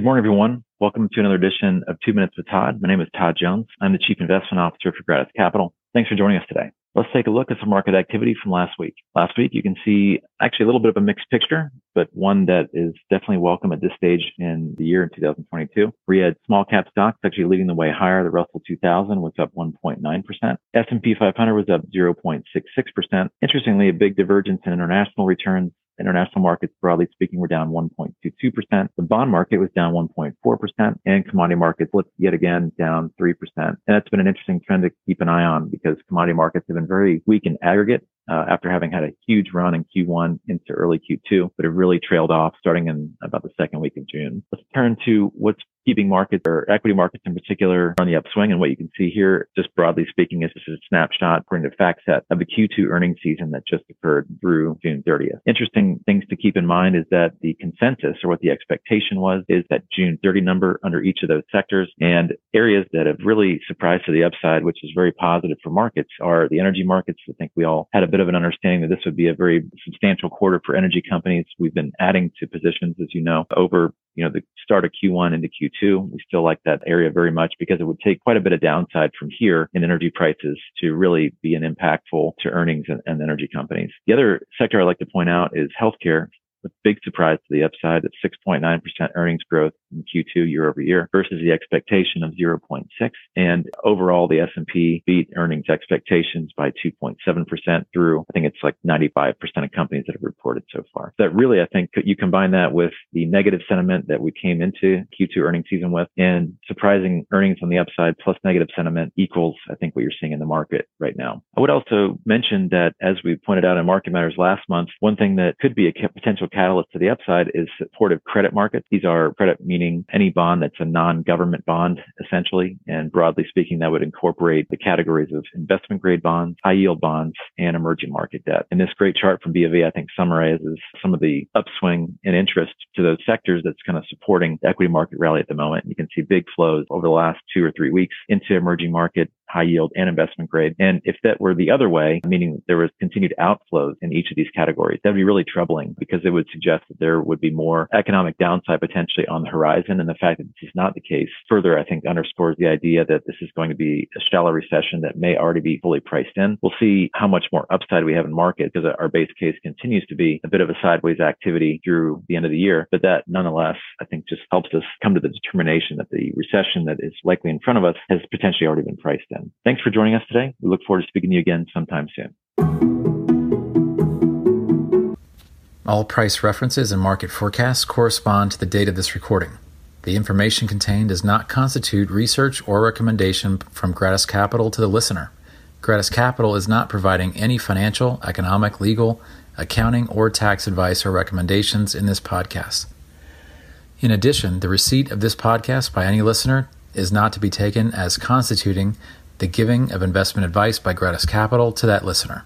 Good morning, everyone. Welcome to another edition of Two Minutes with Todd. My name is Todd Jones. I'm the Chief Investment Officer for Gratus Capital. Thanks for joining us today. Let's take a look at some market activity from last week. Last week, you can see actually a little bit of a mixed picture, but one that is definitely welcome at this stage in the year in 2022. We had small cap stocks actually leading the way higher. The Russell 2000 was up 1.9%. S&P 500 was up 0.66%. Interestingly, a big divergence in international returns International markets, broadly speaking, were down 1.22%. The bond market was down 1.4% and commodity markets yet again down 3%. And that's been an interesting trend to keep an eye on because commodity markets have been very weak in aggregate uh, after having had a huge run in Q1 into early Q2, but have really trailed off starting in about the second week of June. Let's turn to what's keeping markets or equity markets in particular on the upswing. And what you can see here, just broadly speaking, is this is a snapshot according to FactSet of the Q2 earnings season that just occurred through June 30th. Interesting things to keep in mind is that the consensus or what the expectation was is that June 30 number under each of those sectors and areas that have really surprised to the upside, which is very positive for markets are the energy markets. I think we all had a bit of an understanding that this would be a very substantial quarter for energy companies. We've been adding to positions, as you know, over you know, the start of Q1 into Q2. We still like that area very much because it would take quite a bit of downside from here in energy prices to really be an impactful to earnings and, and energy companies. The other sector I like to point out is healthcare a big surprise to the upside at 6.9% earnings growth in Q2 year over year versus the expectation of 0.6. And overall, the S&P beat earnings expectations by 2.7% through, I think it's like 95% of companies that have reported so far. That really, I think you combine that with the negative sentiment that we came into Q2 earnings season with and surprising earnings on the upside plus negative sentiment equals, I think, what you're seeing in the market right now. I would also mention that as we pointed out in Market Matters last month, one thing that could be a potential catalyst to the upside is supportive credit markets. These are credit meaning any bond that's a non-government bond, essentially. And broadly speaking, that would incorporate the categories of investment grade bonds, high yield bonds, and emerging market debt. And this great chart from BofA, I think summarizes some of the upswing in interest to those sectors that's kind of supporting the equity market rally at the moment. You can see big flows over the last two or three weeks into emerging market high yield and investment grade. And if that were the other way, meaning there was continued outflows in each of these categories, that'd be really troubling because it would suggest that there would be more economic downside potentially on the horizon. And the fact that this is not the case further, I think underscores the idea that this is going to be a shallow recession that may already be fully priced in. We'll see how much more upside we have in market because our base case continues to be a bit of a sideways activity through the end of the year. But that nonetheless, I think just helps us come to the determination that the recession that is likely in front of us has potentially already been priced in. Thanks for joining us today. We look forward to speaking to you again sometime soon. All price references and market forecasts correspond to the date of this recording. The information contained does not constitute research or recommendation from Gratus Capital to the listener. Gratus Capital is not providing any financial, economic, legal, accounting, or tax advice or recommendations in this podcast. In addition, the receipt of this podcast by any listener is not to be taken as constituting the giving of investment advice by Gratus Capital to that listener.